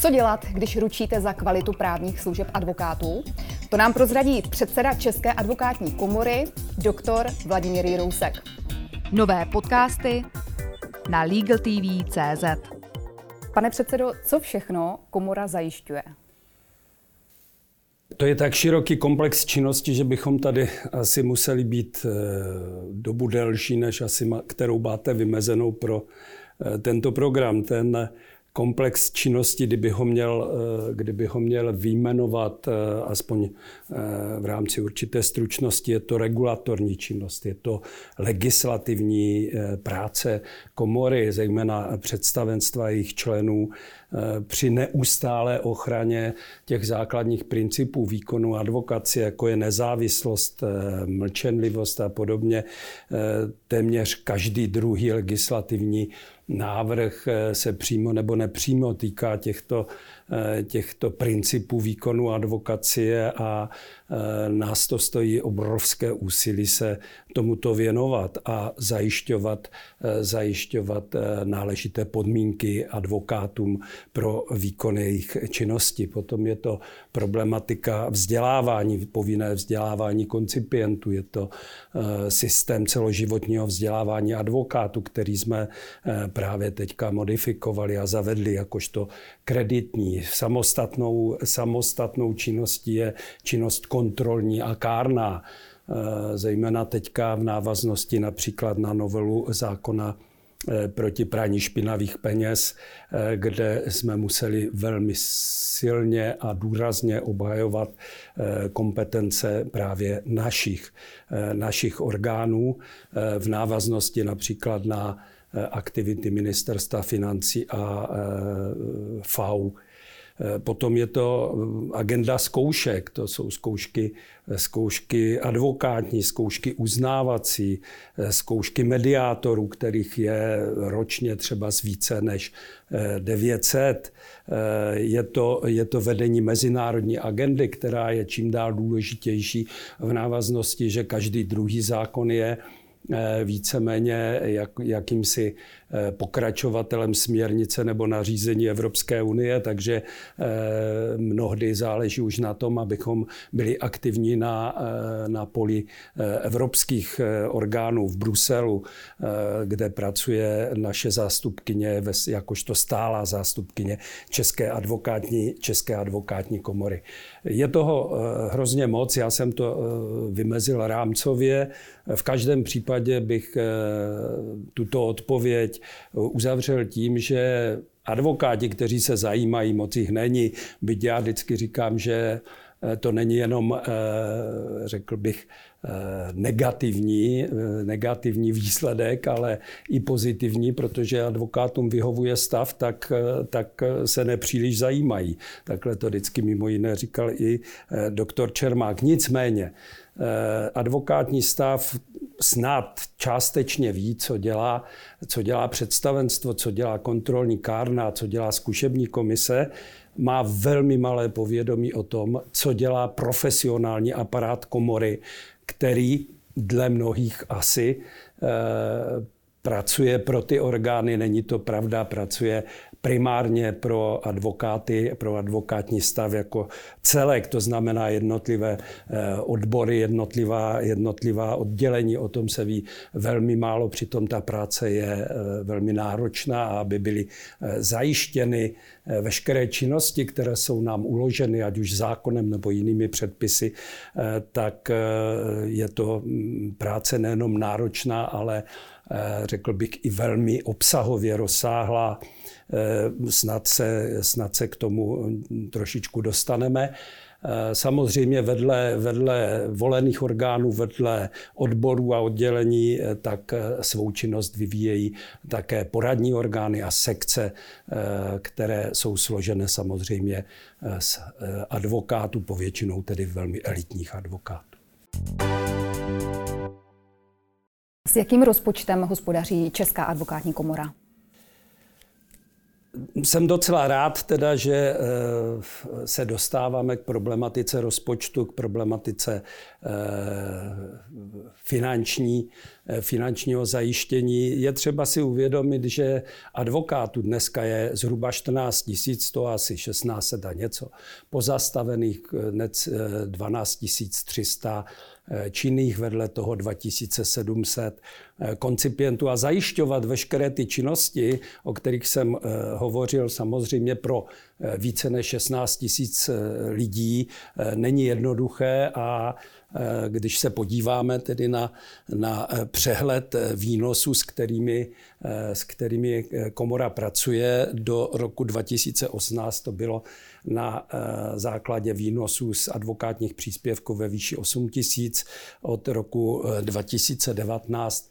Co dělat, když ručíte za kvalitu právních služeb advokátů? To nám prozradí předseda České advokátní komory, doktor Vladimír Jirousek. Nové podcasty na LegalTV.cz Pane předsedo, co všechno komora zajišťuje? To je tak široký komplex činnosti, že bychom tady asi museli být eh, dobu delší, než asi kterou máte vymezenou pro eh, tento program. Ten komplex činnosti, kdyby ho měl, eh, kdyby ho měl výjmenovat, eh, aspoň eh, v rámci určité stručnosti, je to regulatorní činnost, je to legislativní práce komory, zejména představenstva jejich členů, při neustálé ochraně těch základních principů výkonu advokacie, jako je nezávislost, mlčenlivost a podobně, téměř každý druhý legislativní návrh eh, se přímo nebo nepřímo týká těchto, eh, těchto principů výkonu advokacie a nás to stojí obrovské úsilí se tomuto věnovat a zajišťovat, eh, zajišťovat eh, náležité podmínky advokátům pro výkon jejich činnosti. Potom je to problematika vzdělávání, povinné vzdělávání koncipientů, je to systém celoživotního vzdělávání advokátů, který jsme právě teďka modifikovali a zavedli jakožto kreditní. Samostatnou, samostatnou činností je činnost kontrolní a kárná, eh, zejména teďka v návaznosti například na novelu zákona eh, proti praní špinavých peněz, eh, kde jsme museli velmi silně a důrazně obhajovat kompetence právě našich, našich orgánů v návaznosti například na aktivity ministerstva financí a FAU potom je to eh, agenda zkoušek, to jsou zkoušky, eh, zkoušky advokátní, zkoušky uznávací, zkoušky mediátorů, kterých je ročně třeba z více než 900. Je to, je to vedení mezinárodní agendy, která je čím dál důležitější v návaznosti, že každý druhý zákon je víceméně jak, jakýmsi Eh, pokračovatelem směrnice nebo nařízení Evropské unie, takže eh, mnohdy záleží už na tom, abychom byli aktivní na, eh, na poli evropských orgánů v Bruselu, kde pracuje naše zástupkyně jakožto stálá zástupkyně České advokátní, České advokátní komory. Je toho hrozně moc, já jsem to vymezil rámcově. V každém případě bych tuto odpověď teď uzavřel tím, že advokáti, kteří se zajímají, moc jich není, byť já vždycky říkám, že eh, to není jenom, eh, řekl bych, eh, negativní, negativní výsledek, ale i pozitivní, protože advokátům vyhovuje stav, tak, tak se nepříliš zajímají. Takhle to vždycky mimo jiné říkal i doktor Čermák. Nicméně, advokátní stav snad částečně ví, co dělá, co dělá představenstvo, co dělá kontrolní kárna, co dělá zkušební komise, má velmi malé povědomí o tom, co dělá profesionální aparát komory, který dle mnohých asi eh, pracuje pro ty orgány, není to pravda, pracuje primárně pro advokáty, pro advokátní stav jako celek, to znamená jednotlivé eh, odbory, jednotlivá, jednotlivá oddělení, o tom se ví velmi málo, přitom ta práce je eh, velmi náročná a aby byly eh, zajištěny veškeré činnosti, které jsou nám uloženy, ať už zákonem nebo jinými předpisy, tak je to mm, práce nejenom náročná, ale řekl bych i velmi obsahově rozsáhlá Eh, snad se, snad se k tomu trošičku dostaneme. Eh, samozřejmě vedle, vedle volených orgánů, vedle odborů a oddělení, eh, tak svou činnost vyvíjejí také poradní orgány a sekce, které jsou složené samozřejmě z advokátů, povětšinou tedy velmi elitních advokátů. S jakým rozpočtem hospodaří Česká advokátní komora? jsem docela rád teda, že eh, se dostáváme k problematice rozpočtu, k problematice eh, finanční, eh, finančního zajištění. Je třeba si uvědomit, že advokátů dneska je zhruba 14 tisíc, to asi 16 a něco, pozastavených 12 300 činných, vedle toho 2700 koncipientů a zajišťovat veškeré ty činnosti, o kterých jsem hovořil samozřejmě pro eh, více než 16 tisíc eh, lidí, eh, není jednoduché a když se podíváme tedy na, na přehled výnosů, s kterými, s kterými komora pracuje, do roku 2018 to bylo na základě výnosů z advokátních příspěvků ve výši 8 tisíc. Od roku 2019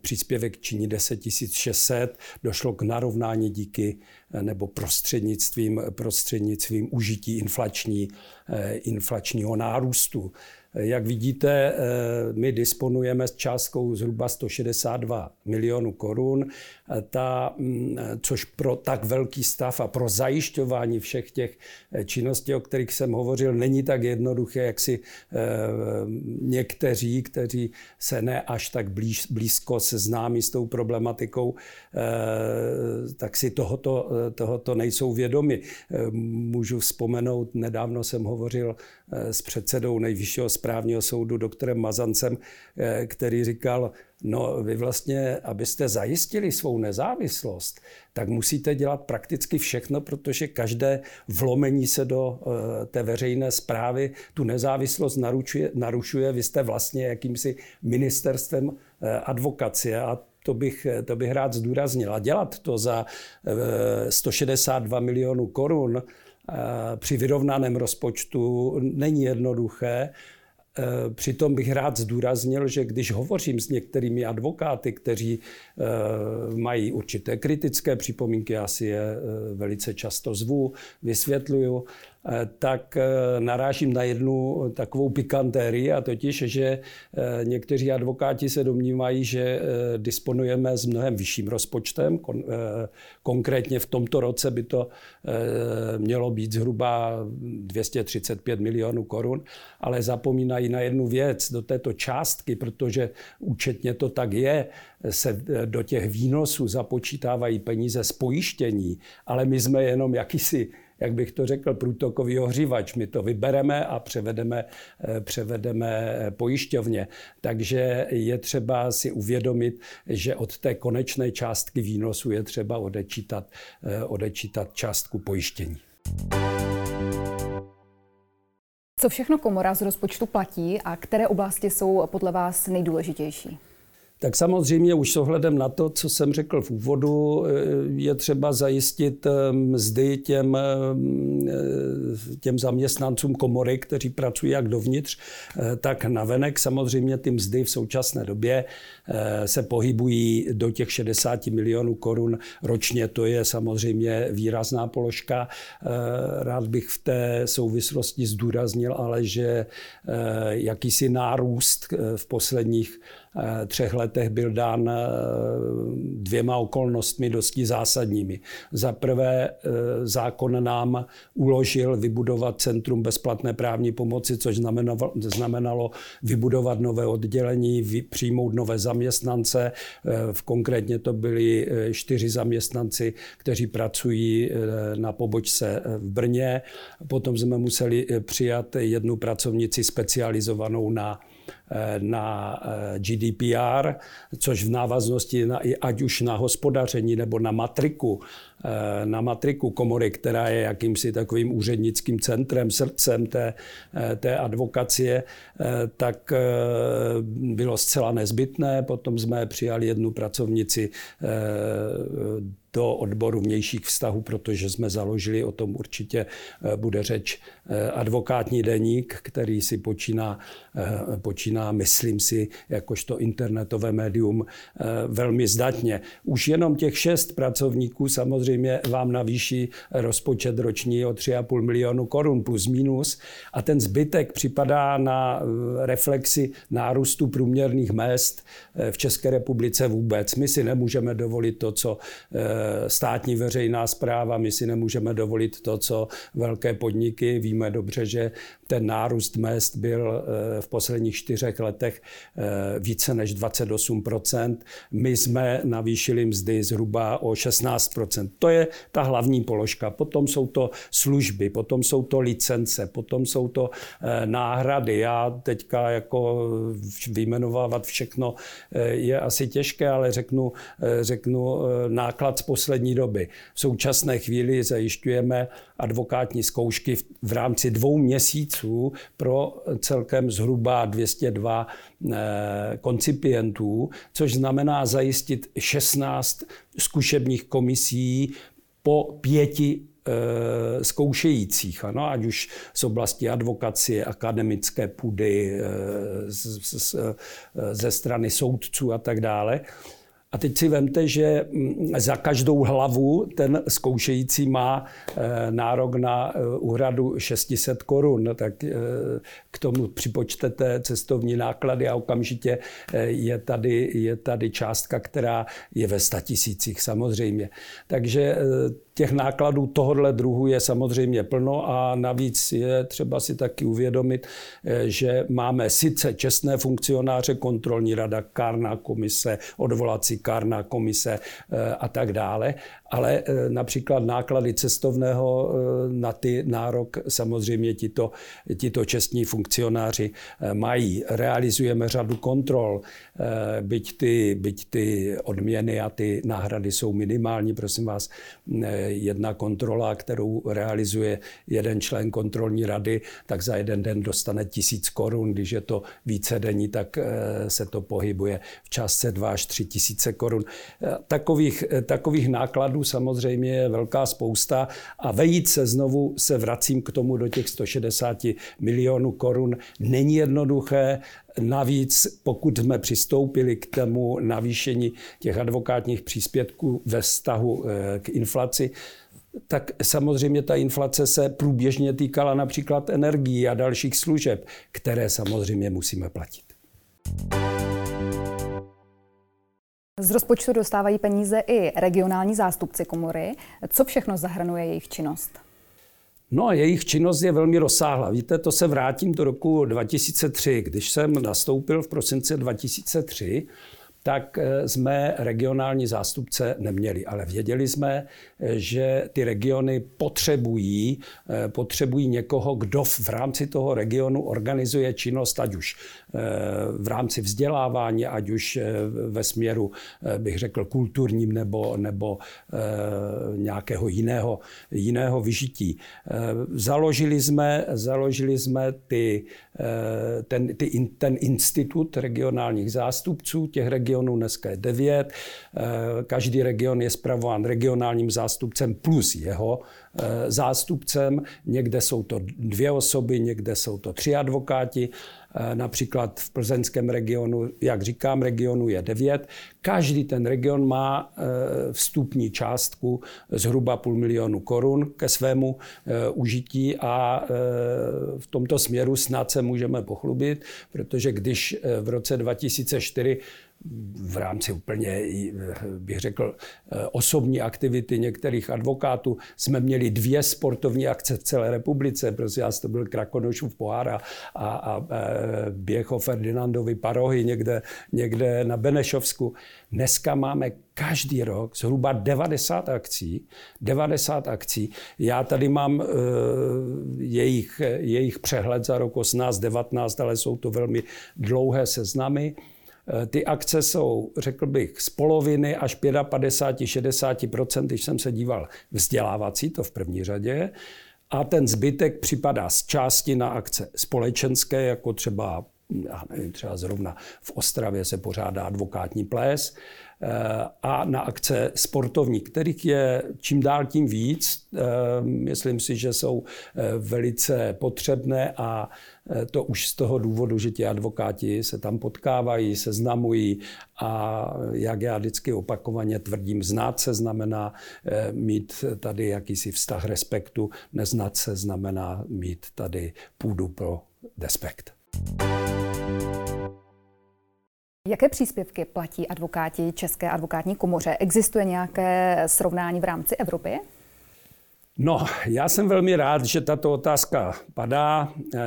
příspěvek činí 10 600. Došlo k narovnání díky nebo prostřednictvím, prostřednictvím užití inflační, eh, inflačního nárůstu. Jak vidíte, eh, my disponujeme s částkou zhruba 162 milionů korun, ta, mm, což pro tak velký stav a pro zajišťování všech těch eh, činností, o kterých jsem hovořil, není tak jednoduché, jak si někteří, kteří se ne až tak blíž, blízko seznámí s tou problematikou, tak si tohoto tohoto nejsou vědomi. Eh, můžu vzpomenout, nedávno jsem hovořil eh, s předsedou nejvyššího správního soudu, doktorem Mazancem, eh, který říkal, no vy vlastně, abyste zajistili svou nezávislost, tak musíte dělat prakticky všechno, protože každé vlomení se do té veřejné zprávy tu nezávislost narušuje, narušuje. Vy jste vlastně jakýmsi ministerstvem advokacie a to bych, to bych rád zdůraznil. A dělat to za 162 eh, milionů korun eh, při vyrovnaném rozpočtu není jednoduché. Eh, přitom bych rád zdůraznil, že když hovořím s některými advokáty, kteří mají určité kritické připomínky, já si je velice často zvu, vysvětluju, Eh, tak eh, narážím na jednu takovou pikantérii, a totiž, že eh, někteří advokáti se domnívají, že disponujeme s mnohem vyšším rozpočtem. Konkrétně v tomto roce by to mělo být zhruba 235 milionů korun, ale zapomínají na jednu věc do této částky, protože účetně to tak je, se do těch výnosů započítávají peníze z pojištění, ale my jsme jenom jakýsi jak bych to řekl, průtokový ohřívač. My to vybereme a převedeme, eh, převedeme pojišťovně. Takže je třeba si uvědomit, že od té konečné částky výnosu je třeba odečítat, eh, odečítat částku pojištění. Co všechno komora z rozpočtu platí a které oblasti jsou podle vás nejdůležitější? Tak samozřejmě už s ohledem na to, co jsem řekl v úvodu, eh, je třeba zajistit eh, mzdy těm, eh, těm zaměstnancům komory, kteří pracují jak dovnitř, tak navenek. Samozřejmě ty mzdy v současné době se pohybují do těch 60 milionů korun ročně. To je samozřejmě výrazná položka. Rád bych v té souvislosti zdůraznil ale, že jakýsi nárůst v posledních třech letech byl dán eh, dvěma okolnostmi dosti zásadními. Za prvé eh, zákon nám uložil vybudovat Centrum bezplatné právní pomoci, což znamenalo, znamenalo vybudovat nové oddělení, přijmout nové zaměstnance. V konkrétně to byli čtyři zaměstnanci, kteří pracují na pobočce v Brně. Potom jsme museli přijat jednu pracovnici specializovanou na na eh, GDPR, což v návaznosti na, ať už na hospodaření nebo na matriku, eh, na matriku komory, která je jakýmsi takovým úřednickým centrem, srdcem té, eh, té advokacie, tak bylo zcela nezbytné. Potom jsme přijali jednu pracovnici do odboru vnějších vztahů, protože jsme založili, o tom určitě eh, bude řeč, eh, advokátní deník, který si počíná, eh, počíná myslím si, jakožto internetové médium velmi zdatně. Už jenom těch šest pracovníků samozřejmě vám navýší rozpočet roční o 3,5 milionu korun plus minus a ten zbytek připadá na reflexi nárůstu průměrných mest v České republice vůbec. My si nemůžeme dovolit to, co státní veřejná zpráva, my si nemůžeme dovolit to, co velké podniky. Víme dobře, že ten nárůst mest byl v posledních čtyřech letech více než 28% My jsme navýšili mzdy zhruba o 16% To je ta hlavní položka. Potom jsou to služby, potom jsou to licence, potom jsou to náhrady. Já teďka jako vyjmenovávat všechno je asi těžké, ale řeknu, řeknu náklad poslední doby. V současné chvíli zajišťujeme advokátní zkoušky v rámci dvou měsíců pro celkem zhruba 202 eh, koncipientů, což znamená zajistit 16 zkušebních komisí po pěti eh, zkoušejících, ano, ať už z oblasti advokacie, akademické půdy, eh, ze strany soudců a tak dále. A teď si vemte, že mm, za každou hlavu ten zkoušející má eh, nárok na eh, úhradu 600 korun. Tak eh, k tomu připočtete cestovní náklady a okamžitě je tady, je tady částka, která je ve statisících samozřejmě. Takže těch nákladů tohohle druhu je samozřejmě plno a navíc je třeba si taky uvědomit, eh, že máme sice čestné funkcionáře, kontrolní rada, kárná komise, odvolací kárná komise eh, a tak dále, ale eh, například náklady cestovného na ty nárok samozřejmě tito, tito čestní funkcionáři mají. Realizujeme řadu kontrol, byť ty, byť ty odměny a ty náhrady jsou minimální, prosím vás, jedna kontrola, kterou realizuje jeden člen kontrolní rady, tak za jeden den dostane tisíc korun. Když je to více denní, tak eh, se to pohybuje v částce 2 až 3 tisíce korun. Eh, takových, eh, takových nákladů samozřejmě je velká spousta a vejít se znovu, se vracím k tomu do těch 160 milionů korun, není jednoduché. Navíc, pokud jsme přistoupili k tomu navýšení těch advokátních příspěvků ve vztahu eh, k inflaci, tak samozřejmě ta inflace se průběžně týkala například energií a dalších služeb, které samozřejmě musíme platit. Z rozpočtu dostávají peníze i regionální zástupci komory. Co všechno zahrnuje jejich činnost? No jejich činnost je velmi rozsáhlá. Víte, to se vrátím do roku 2003. Když jsem nastoupil v prosince 2003, tak eh, jsme regionální zástupce neměli, ale věděli jsme, eh, že ty regiony potřebují, eh, potřebují někoho, kdo v rámci toho regionu organizuje činnost, ať už v rámci vzdělávání, ať už ve směru, bych řekl, kulturním nebo, nebo nějakého jiného, jiného vyžití. Založili jsme, založili jsme ty, ten, ty, ten institut regionálních zástupců těch regionů, regionů, dneska je devět. Eh, každý region je zpravován regionálním zástupcem plus jeho eh, zástupcem. Někde jsou to dvě osoby, někde jsou to tři advokáti. Eh, například v plzeňském regionu, jak říkám, regionu je devět. Každý ten region má vstupní částku zhruba půl milionu korun ke svému užití a v tomto směru snad se můžeme pochlubit, protože když v roce 2004 v rámci úplně, bych řekl, osobní aktivity některých advokátů jsme měli dvě sportovní akce v celé republice. Prostě já to byl Krakonošův pohár a, a, a běh o Ferdinandovi parohy někde, někde na Benešovsku. Dneska máme každý rok zhruba 90 akcí. 90 akcí. Já tady mám uh, jejich, jejich přehled za rok 18-19, ale jsou to velmi dlouhé seznamy. Eh, ty akce jsou, řekl bych, z poloviny až 55-60%, když jsem se díval vzdělávací, to v první řadě. A ten zbytek připadá z části na akce společenské, jako třeba, já nevím, třeba zrovna v Ostravě se pořádá advokátní ples, a na akce sportovní, kterých je čím dál tím víc. Eh, myslím si, že jsou eh, velice potřebné a to už z toho důvodu, že ti advokáti se tam potkávají, seznamují a jak já vždycky opakovaně tvrdím, znát se znamená mít tady jakýsi vztah respektu, neznat se znamená mít tady půdu pro despekt. Jaké příspěvky platí advokáti České advokátní komoře? Existuje nějaké srovnání v rámci Evropy? No, já jsem velmi rád, že tato otázka padá. Eh,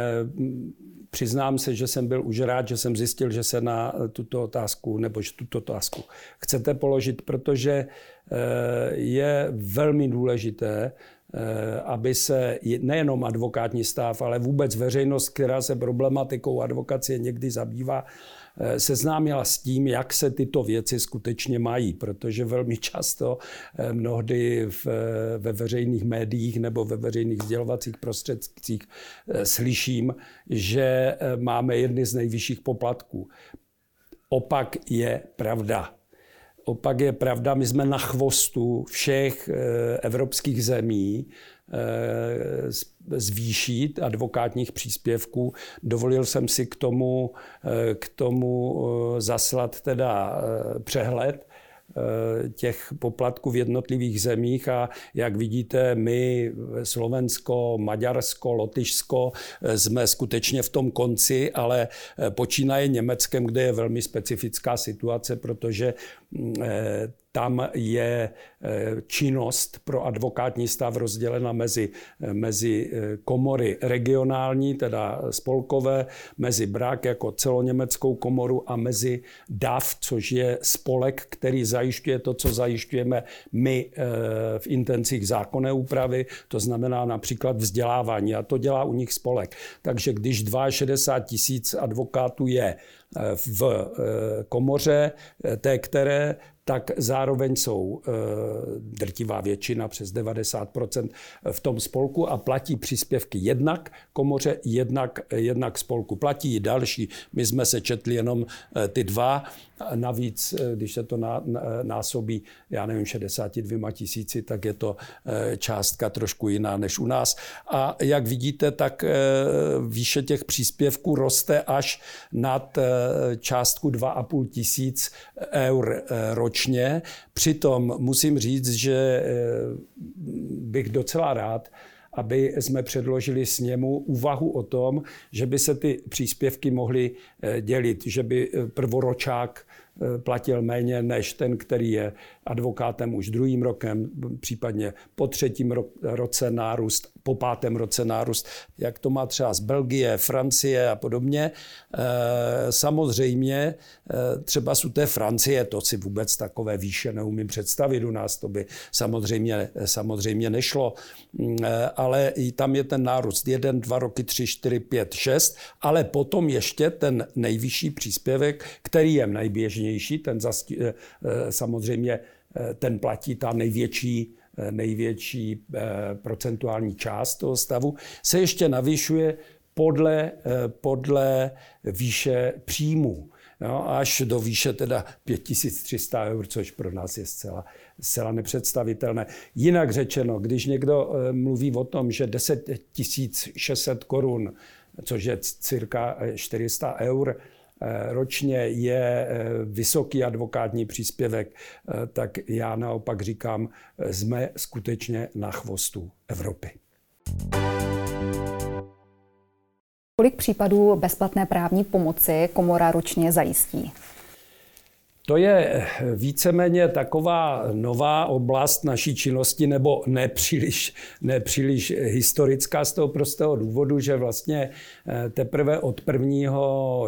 přiznám se, že jsem byl už rád, že jsem zjistil, že se na tuto otázku, nebo že tuto otázku chcete položit, protože eh, je velmi důležité, eh, aby se nejenom advokátní stav, ale vůbec veřejnost, která se problematikou advokacie někdy zabývá, seznámila s tím, jak se tyto věci skutečně mají, protože velmi často eh, mnohdy v, eh, ve veřejných médiích nebo ve veřejných sdělovacích prostředcích slyším, že máme jedny z nejvyšších poplatků. Opak je pravda. Opak je pravda, my jsme na chvostu všech evropských zemí Eh, zvýšit advokátních příspěvků. Dovolil jsem si k tomu, eh, k tomu eh, zaslat teda přehled těch poplatků v jednotlivých zemích a jak vidíte, my Slovensko, Maďarsko, Lotyšsko jsme skutečně v tom konci, ale počínaje Německem, kde je velmi specifická situace, protože mm, tam je eh, činnost pro advokátní stav rozdělena mezi, eh, mezi eh, komory regionální, teda spolkové, mezi BRAK jako celoněmeckou komoru a mezi DAF, což je spolek, který zajišťuje to, co zajišťujeme my v intencích zákonné úpravy, to znamená například vzdělávání a to dělá u nich spolek. Takže když 62 tisíc advokátů je v komoře, té, které tak zároveň jsou e, drtivá většina, přes 90% v tom spolku a platí příspěvky jednak komoře, jednak, jednak spolku. Platí i další. My jsme se četli jenom e, ty dva. Navíc, e, když se to násobí, já nevím, 62 tisíci, tak je to částka trošku jiná než u nás. A jak vidíte, tak výše těch příspěvků roste až nad částku 2,5 tisíc eur ročně ročně. Přitom musím říct, že eh, bych docela rád, aby jsme předložili sněmu úvahu o tom, že by se ty příspěvky mohly eh, dělit, že by eh, prvoročák platil méně než ten, který je advokátem už druhým rokem, případně po třetím roce nárůst po pátém roce nárůst, jak to má třeba z Belgie, Francie a podobně. Eh, samozřejmě eh, třeba z té Francie, to si vůbec takové výše neumím představit, u nás to by samozřejmě, samozřejmě nešlo, mm, eh, ale i tam je ten nárůst jeden, dva roky, tři, čtyři, pět, šest, ale potom ještě ten nejvyšší příspěvek, který je nejběžnější, ten zasti, samozřejmě ten platí ta největší Eh, největší eh, procentuální část toho stavu, se ještě navyšuje podle, eh, podle výše příjmů. No, až do výše teda 5300 eur, což pro nás je zcela, zcela nepředstavitelné. Jinak řečeno, když někdo mluví o tom, že 10 600 korun, což je cirka 400 eur, Eh, ročně je eh, vysoký advokátní příspěvek, eh, tak já naopak říkám, jsme skutečně na chvostu Evropy. Kolik případů bezplatné právní pomoci komora ročně zajistí? To je víceméně taková nová oblast naší činnosti, nebo nepříliš, nepříliš historická z toho prostého důvodu, že vlastně eh, teprve od 1.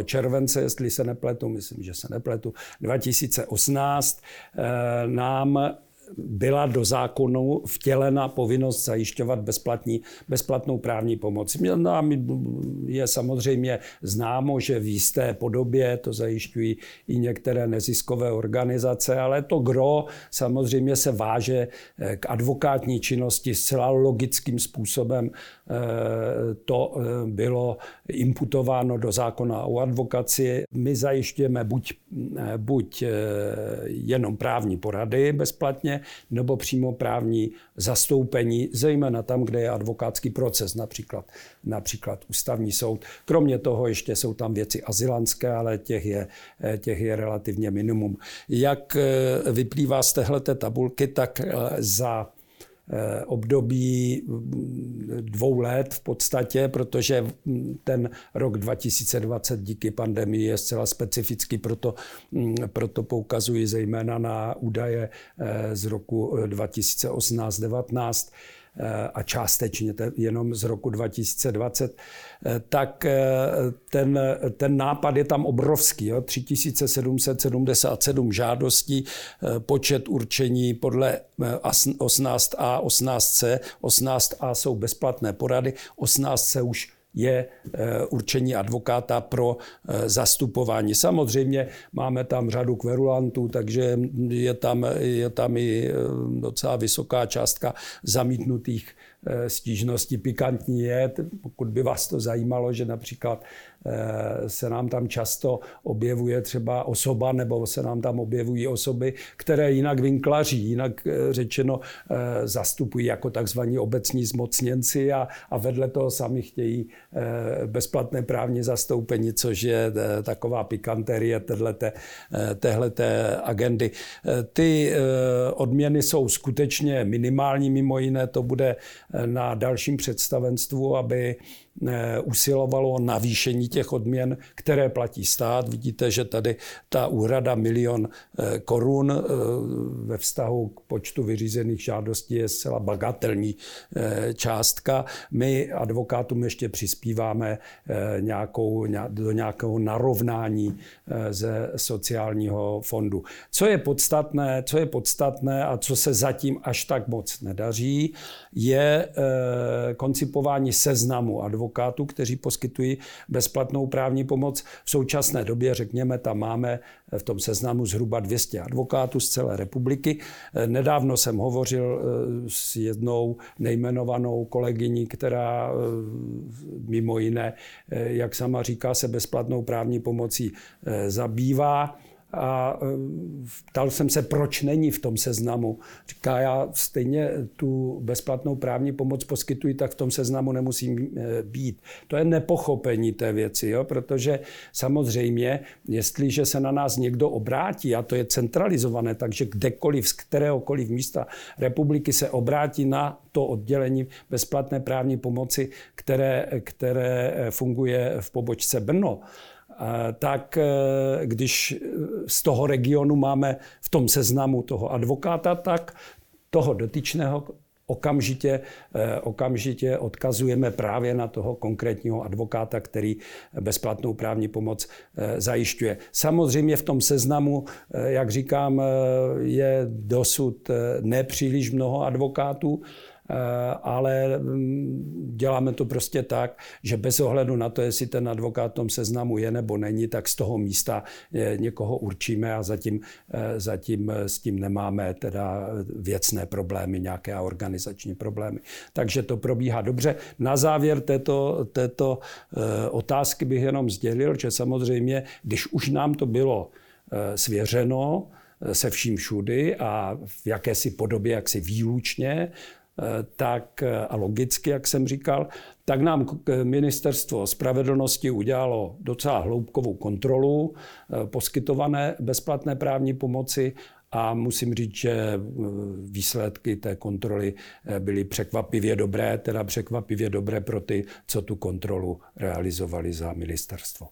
července, jestli se nepletu, myslím, že se nepletu, 2018, eh, nám byla do zákonu vtělena povinnost zajišťovat bezplatní, bezplatnou právní pomoc. Nám je samozřejmě známo, že v jisté podobě to zajišťují i některé neziskové organizace, ale to gro samozřejmě se váže eh, k advokátní činnosti zcela logickým způsobem. Eh, to eh, bylo imputováno do zákona o advokaci. My zajišťujeme buď, buď jenom právní porady bezplatně, nebo přímo právní zastoupení, zejména tam, kde je advokátský proces, například, například ústavní soud. Kromě toho ještě jsou tam věci azylantské, ale těch je, těch je relativně minimum. Jak eh, vyplývá z téhleté tabulky, tak eh, za období dvou let v podstatě, protože ten rok 2020 díky pandemii je zcela specifický, proto, proto poukazuji zejména na údaje z roku 2018-19 a částečně jenom z roku 2020, tak ten, ten nápad je tam obrovský. Jo? 3777 žádostí, počet určení podle 18a, 18c. 18a jsou bezplatné porady, 18c už je eh, určení advokáta pro eh, zastupování. Samozřejmě máme tam řadu kverulantů, takže je tam, je tam i eh, docela vysoká částka zamítnutých stížností. Pikantní je, pokud by vás to zajímalo, že například se nám tam často objevuje třeba osoba, nebo se nám tam objevují osoby, které jinak vinklaří, jinak eh, řečeno eh, zastupují jako takzvaní obecní zmocněnci a, a vedle toho sami chtějí bezplatné právní zastoupení, což je taková pikanterie téhleté agendy. Ty odměny jsou skutečně minimální, mimo jiné to bude na dalším představenstvu, aby usilovalo o navýšení těch odměn, které platí stát. Vidíte, že tady ta úhrada milion eh, korun eh, ve vztahu k počtu vyřízených žádostí je zcela bagatelní eh, částka. My advokátům ještě přispíváme nějakou, do nějakého narovnání ze sociálního fondu. Co je podstatné, co je podstatné a co se zatím až tak moc nedaří, je koncipování seznamu advokátů, kteří poskytují bezplatnou právní pomoc. V současné době, řekněme, tam máme v tom seznamu zhruba 200 advokátů z celé republiky. Nedávno jsem hovořil eh, s jednou nejmenovanou kolegyní, která eh, mimo jiné, eh, jak sama říká, se bezplatnou právní pomocí zabývá a e, ptal jsem se, proč není v tom seznamu. Říká, já stejně tu bezplatnou právní pomoc poskytuji, tak v tom seznamu nemusím e, být. To je nepochopení té věci, jo? protože samozřejmě, jestliže se na nás někdo obrátí, a to je centralizované, takže kdekoliv, z kteréhokoliv místa republiky se obrátí na to oddělení bezplatné právní pomoci, které, které e, funguje v pobočce Brno, tak eh, když z toho regionu máme v tom seznamu toho advokáta, tak toho dotyčného okamžitě, eh, okamžitě odkazujeme právě na toho konkrétního advokáta, který bezplatnou právní pomoc eh, zajišťuje. Samozřejmě v tom seznamu, jak říkám, je dosud nepříliš mnoho advokátů, Eh, ale mm, děláme to prostě tak, že bez ohledu na to, jestli ten advokát v tom seznamu je nebo není, tak z toho místa eh, někoho určíme a zatím, eh, zatím s tím nemáme teda věcné problémy, nějaké organizační problémy. Takže to probíhá dobře. Na závěr této, této otázky bych jenom sdělil, že samozřejmě, když už nám to bylo svěřeno, se vším všudy a v jakési podobě, jaksi výlučně, Eh, tak eh, a logicky, jak jsem říkal, tak nám ministerstvo spravedlnosti udělalo docela hloubkovou kontrolu eh, poskytované bezplatné právní pomoci a musím říct, že výsledky té kontroly byly překvapivě dobré, teda překvapivě dobré pro ty, co tu kontrolu realizovali za ministerstvo.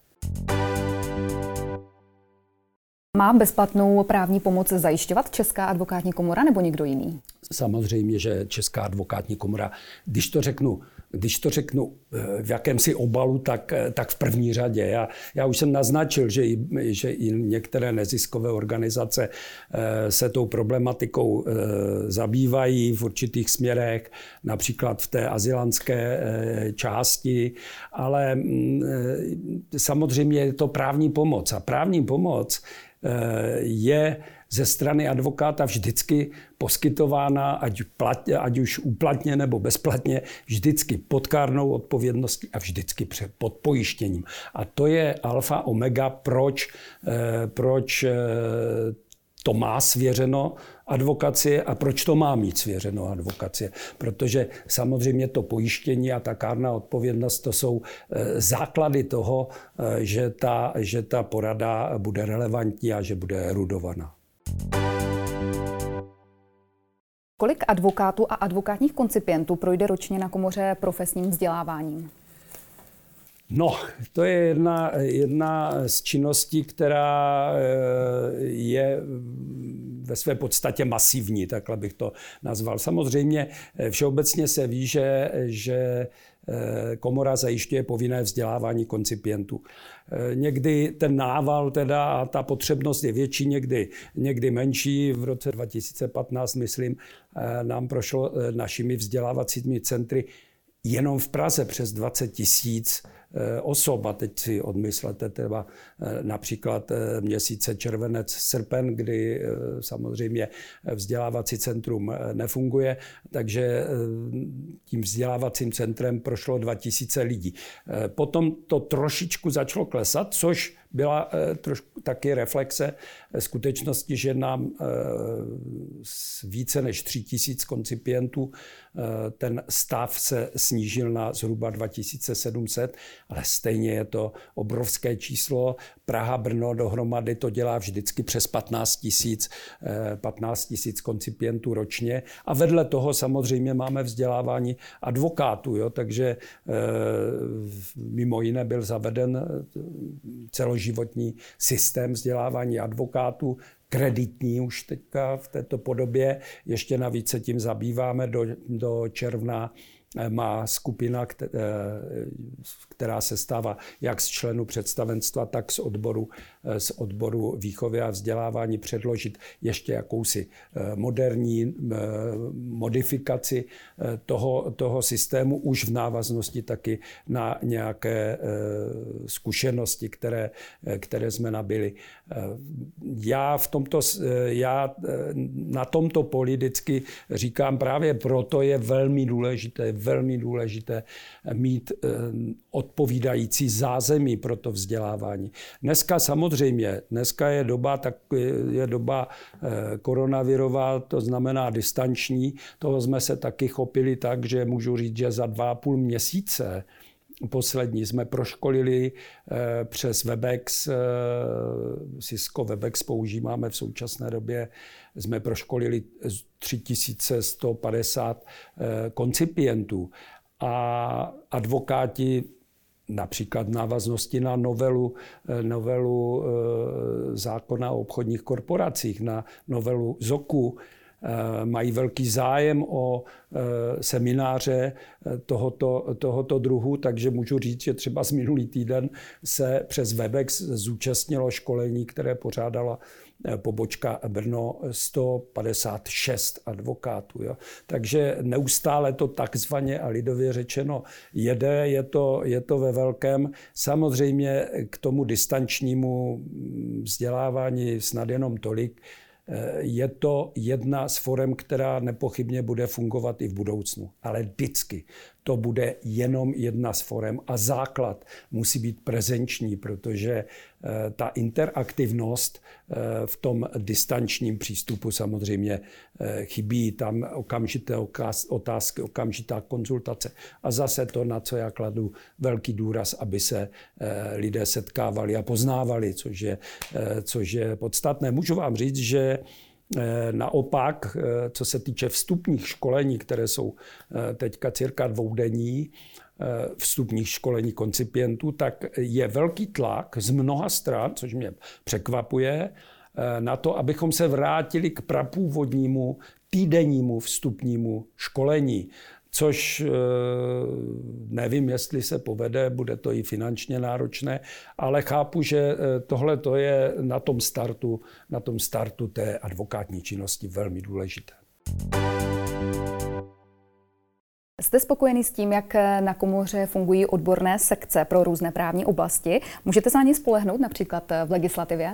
Má bezplatnou právní pomoc zajišťovat Česká advokátní komora nebo někdo jiný? Samozřejmě, že Česká advokátní komora, když to řeknu, když to řeknu eh, v jakémsi obalu, tak, eh, tak v první řadě. Já, já už jsem naznačil, že i, že i některé neziskové organizace eh, se tou problematikou zabývají v určitých směrech, například v té azylantské části, ale mm, samozřejmě je to právní pomoc. A právní pomoc je ze strany advokáta vždycky poskytována, ať, plat, ať už úplatně nebo bezplatně, vždycky pod kárnou odpovědností a vždycky pod pojištěním. A to je alfa omega, proč, eh, proč eh, to má svěřeno advokacie a proč to má mít svěřeno advokacie. Protože samozřejmě to pojištění a ta kárná odpovědnost to jsou eh, základy toho, že ta, že ta porada bude relevantní a že bude erudovaná. Kolik advokátů a advokátních koncipientů projde ročně na komoře profesním vzděláváním? No, to je jedna, jedna z činností, která eh, je ve své podstatě masivní, takhle bych to nazval. Samozřejmě eh, všeobecně se ví, že, že eh, komora zajišťuje povinné vzdělávání koncipientů. Někdy ten nával teda a ta potřebnost je větší, někdy, někdy menší. V roce 2015, myslím, nám prošlo našimi vzdělávacími centry jenom v Praze přes 20 tisíc osob. A teď si odmyslete třeba eh, například eh, měsíce červenec, srpen, kdy samozřejmě vzdělávací centrum nefunguje, takže tím vzdělávacím centrem prošlo 2000 lidí. Potom to trošičku začalo klesat, což byla trošku taky reflexe skutečnosti, že nám z více než 3000 koncipientů ten stav se snížil na zhruba 2700 ale stejně je to obrovské číslo. Praha, Brno dohromady to dělá vždycky přes 15 tisíc 15 eh, koncipientů ročně. A vedle toho samozřejmě máme vzdělávání advokátů, jo? takže eh, mimo jiné byl zaveden eh, celoživotní systém vzdělávání advokátů, kreditní už teďka v této podobě. Ještě navíc se tím zabýváme do, do června má skupina, eh, která se stává jak z členů představenstva, tak z odboru, eh, z odboru výchovy a vzdělávání předložit ještě jakousi eh, moderní modifikaci toho, toho systému už v návaznosti taky na nějaké zkušenosti, které, které jsme nabili. Já, v tomto, já na tomto poli vždycky říkám právě proto je velmi důležité, velmi důležité mít eh, odpovídající zázemí pro to vzdělávání. Dneska samozřejmě, dneska je doba, tak je doba eh, koronavirová, to znamená distanční. Toho jsme se taky chopili tak, že můžu říct, že za dva a půl měsíce poslední. Jsme proškolili eh, přes Webex, Cisco Webex používáme v současné době. Jsme proškolili 3150 eh, koncipientů. A advokáti například návaznosti na novelu, eh, novelu eh, zákona o obchodních korporacích, na novelu ZOKu, mají velký zájem o semináře tohoto, tohoto druhu, takže můžu říct, že třeba z minulý týden se přes Webex zúčastnilo školení, které pořádala Eh, pobočka Brno 156 advokátů. Jo. Takže neustále to takzvaně a lidově řečeno jede, je to, je to ve velkém. Samozřejmě k tomu distančnímu vzdělávání snad jenom tolik, eh, je to jedna z forem, která nepochybně bude fungovat i v budoucnu. Ale vždycky to bude jenom jedna z forem a základ musí být prezenční, protože eh, ta interaktivnost eh, v tom distančním přístupu samozřejmě eh, chybí. Tam okamžité otázky, okamžitá konzultace. A zase to, na co já kladu velký důraz, aby se lidé setkávali a poznávali, což je, což je podstatné. Můžu vám říct, že naopak, eh, co se týče vstupních školení, které jsou eh, teďka cirka dvoudenní, vstupních školení koncipientů, tak je velký tlak z mnoha stran, což mě překvapuje, na to, abychom se vrátili k prapůvodnímu týdennímu vstupnímu školení což eh, nevím, jestli se povede, bude to i finančně náročné, ale chápu, že eh, tohle to je na tom startu, na tom startu té advokátní činnosti velmi důležité. Jste spokojený s tím, jak na komoře fungují odborné sekce pro různé právní oblasti? Můžete se na ně spolehnout například v legislativě?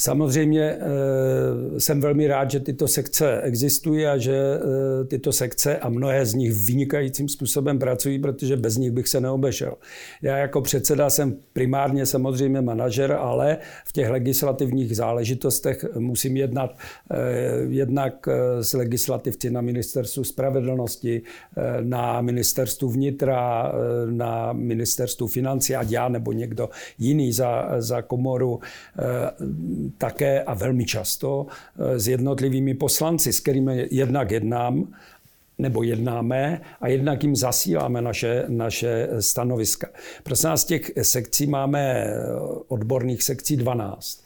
Samozřejmě eh, jsem velmi rád, že tyto sekce existují a že eh, tyto sekce a mnohé z nich vynikajícím způsobem pracují, protože bez nich bych se neobešel. Já jako předseda jsem primárně samozřejmě manažer, ale v těch legislativních záležitostech musím jednat eh, jednak s legislativci na ministerstvu spravedlnosti, na ministerstvu vnitra, na ministerstvu financí, ať já nebo někdo jiný za, za komoru také a velmi často s jednotlivými poslanci, s kterými jednak jednám nebo jednáme a jednak jim zasíláme naše, naše stanoviska. Prosím nás, těch sekcí máme odborných sekcí 12.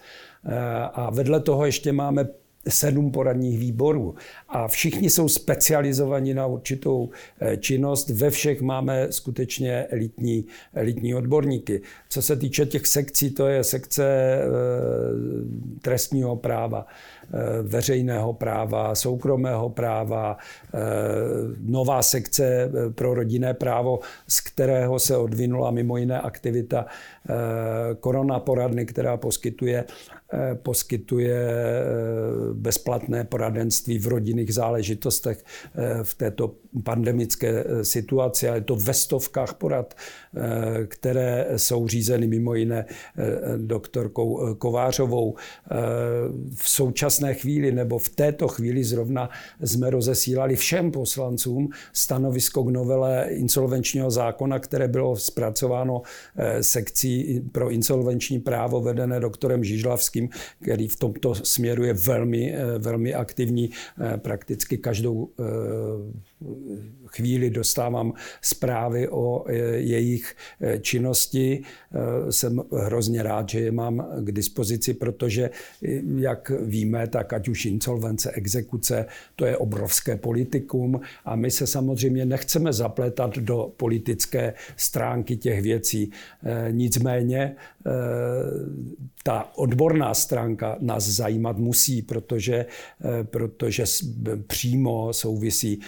A vedle toho ještě máme sedm poradních výborů a všichni jsou specializovaní na určitou eh, činnost. Ve všech máme skutečně elitní, elitní odborníky. Co se týče těch sekcí, to je sekce eh, trestního práva, eh, veřejného práva, soukromého práva, nová sekce pro rodinné právo, z kterého se odvinula mimo jiné aktivita korona poradny, která poskytuje poskytuje eh, bezplatné poradenství v rodinných záležitostech eh, v této pandemické situaci. A je to ve stovkách porad, které jsou řízeny mimo jiné doktorkou Kovářovou. V současné chvíli nebo v této chvíli zrovna jsme rozesílali všem poslancům stanovisko k novele insolvenčního zákona, které bylo zpracováno sekcí pro insolvenční právo vedené doktorem Žižlavským Kačínským, který v tomto směru je velmi, eh, velmi aktivní. Eh, prakticky každou eh, chvíli dostávám zprávy o jejich činnosti. Jsem hrozně rád, že je mám k dispozici, protože, jak víme, tak ať už insolvence, exekuce, to je obrovské politikum a my se samozřejmě nechceme zapletat do politické stránky těch věcí. Nicméně ta odborná stránka nás zajímat musí, protože, protože přímo souvisí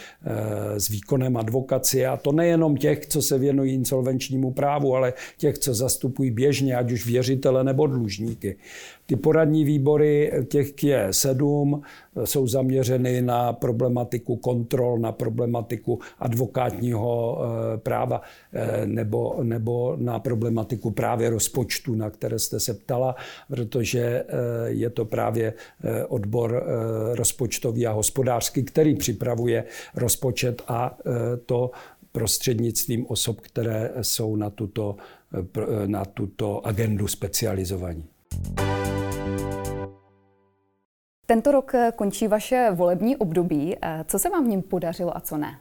s výkonem advokacie. A to nejenom těch, co se věnují insolvenčnímu právu, ale těch, co zastupují běžně, ať už věřitele nebo dlužníky. Ty poradní výbory, těch je sedm, jsou zaměřeny na problematiku kontrol, na problematiku advokátního eh, práva eh, nebo, nebo na problematiku právě rozpočtu, na které jste se ptala, protože eh, je to právě odbor rozpočtový a hospodářský, který připravuje rozpočet a to prostřednictvím osob, které jsou na tuto, na tuto agendu specializovaní. Tento rok končí vaše volební období. Eh, co se vám v něm podařilo a co ne?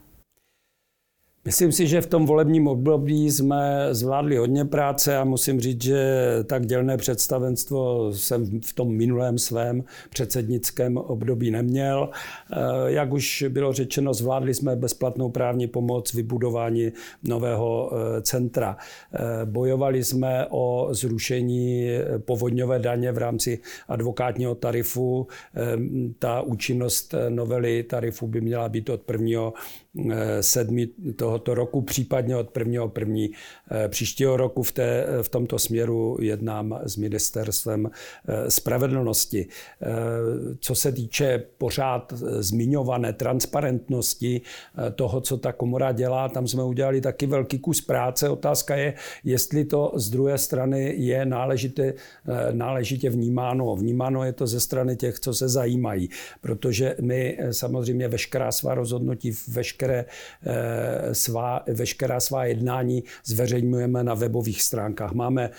Myslím si, že v tom volebním období jsme zvládli hodně práce a musím říct, že tak dělné představenstvo jsem v tom minulém svém předsednickém období neměl. Eh, jak už bylo řečeno, zvládli jsme bezplatnou právní pomoc, vybudování nového eh, centra. Eh, bojovali jsme o zrušení povodňové daně v rámci advokátního tarifu. Ta účinnost novely tarifu by měla být od 1 sedmi tohoto roku, případně od prvního první eh, příštího roku v, té, v tomto směru jednám s ministerstvem eh, spravedlnosti. Eh, co se týče pořád zmiňované transparentnosti toho, co ta komora dělá, tam jsme udělali taky velký kus práce. Otázka je, jestli to z druhé strany je náležitě, náležitě vnímáno. Vnímáno je to ze strany těch, co se zajímají, protože my samozřejmě veškerá svá rozhodnutí, veškeré veškeré eh, svá, veškerá svá jednání zveřejňujeme na webových stránkách. Máme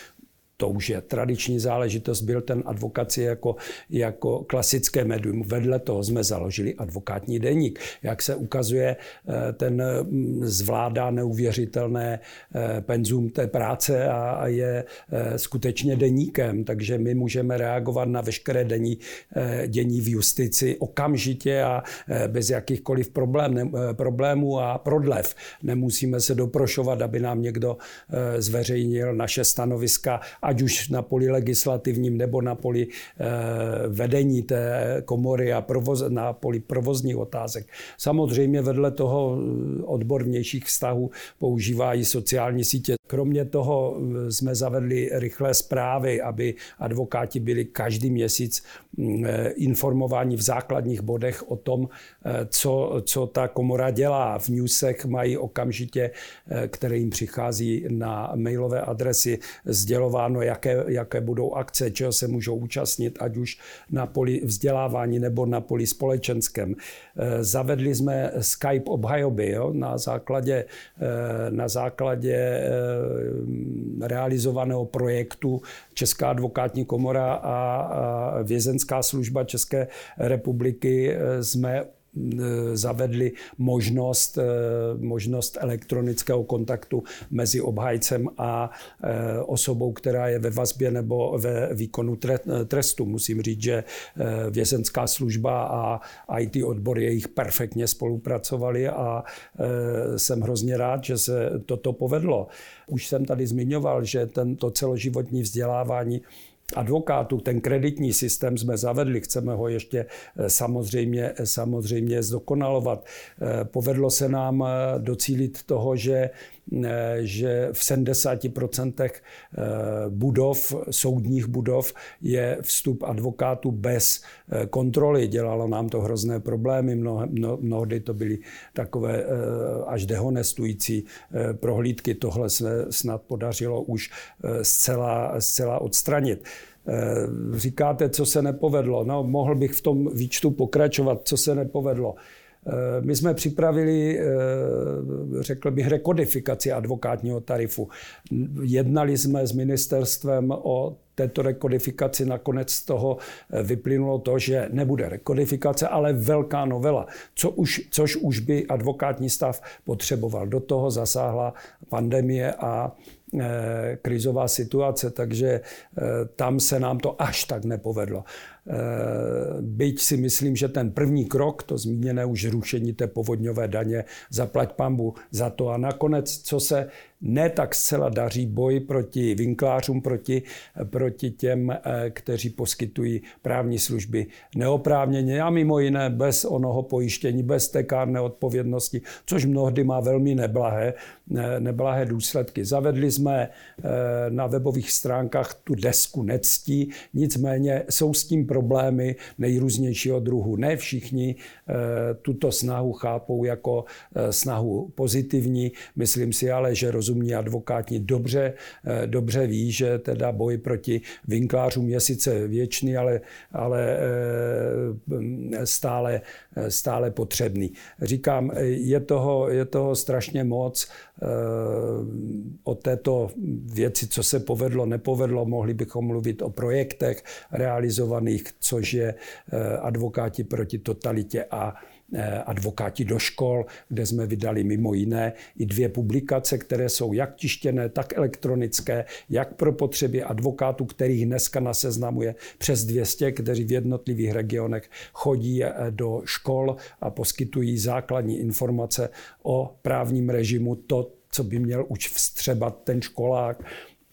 to už je tradiční záležitost, byl ten advokaci jako, jako klasické médium. Vedle toho jsme založili advokátní deník. Jak se ukazuje, eh, ten mm, zvládá neuvěřitelné eh, penzum té práce a je eh, skutečně deníkem, takže my můžeme reagovat na veškeré denní, dění v justici okamžitě a bez jakýchkoliv problém, problémů a prodlev. Nemusíme se doprošovat, aby nám někdo zveřejnil naše stanoviska ať už na poli legislativním nebo na poli eh, vedení té komory a provoz, na poli provozních otázek. Samozřejmě vedle toho eh, odbor vnějších vztahů používají sociální sítě. Kromě toho eh, jsme zavedli rychlé zprávy, aby advokáti byli každý měsíc mm, informováni v základních bodech o tom, co, co ta komora dělá. V newsech mají okamžitě, které jim přichází na mailové adresy, sdělováno definováno, jaké, jaké budou akce, čeho se můžou účastnit, ať už na poli vzdělávání nebo na poli společenském. Zavedli jsme Skype obhajoby jo, na základě, na základě realizovaného projektu Česká advokátní komora a vězenská služba České republiky jsme Eh, zavedli možnost, eh, možnost elektronického kontaktu mezi obhájcem a eh, osobou, která je ve vazbě nebo ve výkonu trestu. Musím říct, že vězenská služba a IT odbor jejich perfektně spolupracovali a jsem hrozně rád, že se toto povedlo. Už jsem tady zmiňoval, že tento celoživotní vzdělávání advokátů. Ten kreditní systém jsme zavedli, chceme ho ještě eh, samozřejmě, samozřejmě zdokonalovat. Eh, povedlo se nám eh, docílit toho, že že v 70% budov, soudních budov je vstup advokátů bez kontroly. Dělalo nám to hrozné problémy, mnohdy to byly takové až dehonestující prohlídky. Tohle se snad podařilo už zcela, zcela odstranit. Eh, říkáte, co se nepovedlo. No, mohl bych v tom výčtu pokračovat, co se nepovedlo. Eh, my jsme připravili, eh, řekl bych, rekodifikaci advokátního tarifu. Jednali jsme s ministerstvem o této rekodifikaci. Nakonec z toho vyplynulo to, že nebude rekodifikace, ale velká novela, co už, což už by advokátní stav potřeboval. Do toho zasáhla pandemie a Eh, krizová situace, takže eh, tam se nám to až tak nepovedlo. Eh, byť si myslím, že ten první krok, to zmíněné už rušení té povodňové daně, zaplať pambu za to. A nakonec, co se ne tak zcela daří, boj proti vinklářům, proti, proti těm, eh, kteří poskytují právní služby neoprávněně a mimo jiné bez onoho pojištění, bez té kárné odpovědnosti, což mnohdy má velmi neblahé, neblahé důsledky. Zavedli jsme eh, na webových stránkách tu desku nectí, nicméně jsou s tím problémy nejrůznějšího druhu. Ne všichni eh, tuto snahu chápou jako snahu pozitivní. Myslím si ale, že rozumní advokáti dobře, eh, dobře ví, že teda boj proti vinklářům je sice věčný, ale, ale stále, stále potřebný. Říkám, je toho, je toho strašně moc. O této věci, co se povedlo, nepovedlo, mohli bychom mluvit o projektech realizovaných což je eh, advokáti proti totalitě a eh, advokáti do škol, kde jsme vydali mimo jiné i dvě publikace, které jsou jak tištěné, tak elektronické, jak pro potřeby advokátů, kterých dneska na seznamu je přes 200, kteří v jednotlivých regionech chodí eh, do škol a poskytují základní informace o právním režimu, to, co by měl už vstřebat ten školák,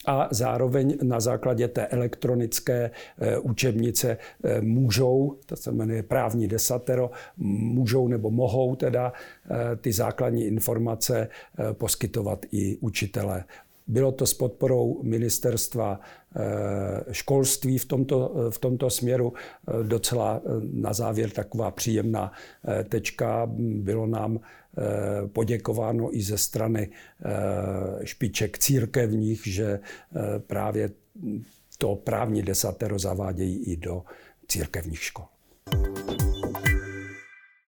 a zároveň na základě té elektronické eh, učebnice eh, můžou, to se jmenuje právní desatero, můžou nebo mohou teda eh, ty základní informace poskytovat i učitelé. Bylo to s podporou ministerstva školství v tomto, v tomto směru docela na závěr taková příjemná tečka. Bylo nám Eh, poděkováno i ze strany eh, špiček církevních, že eh, právě to právní desatero zavádějí i do církevních škol.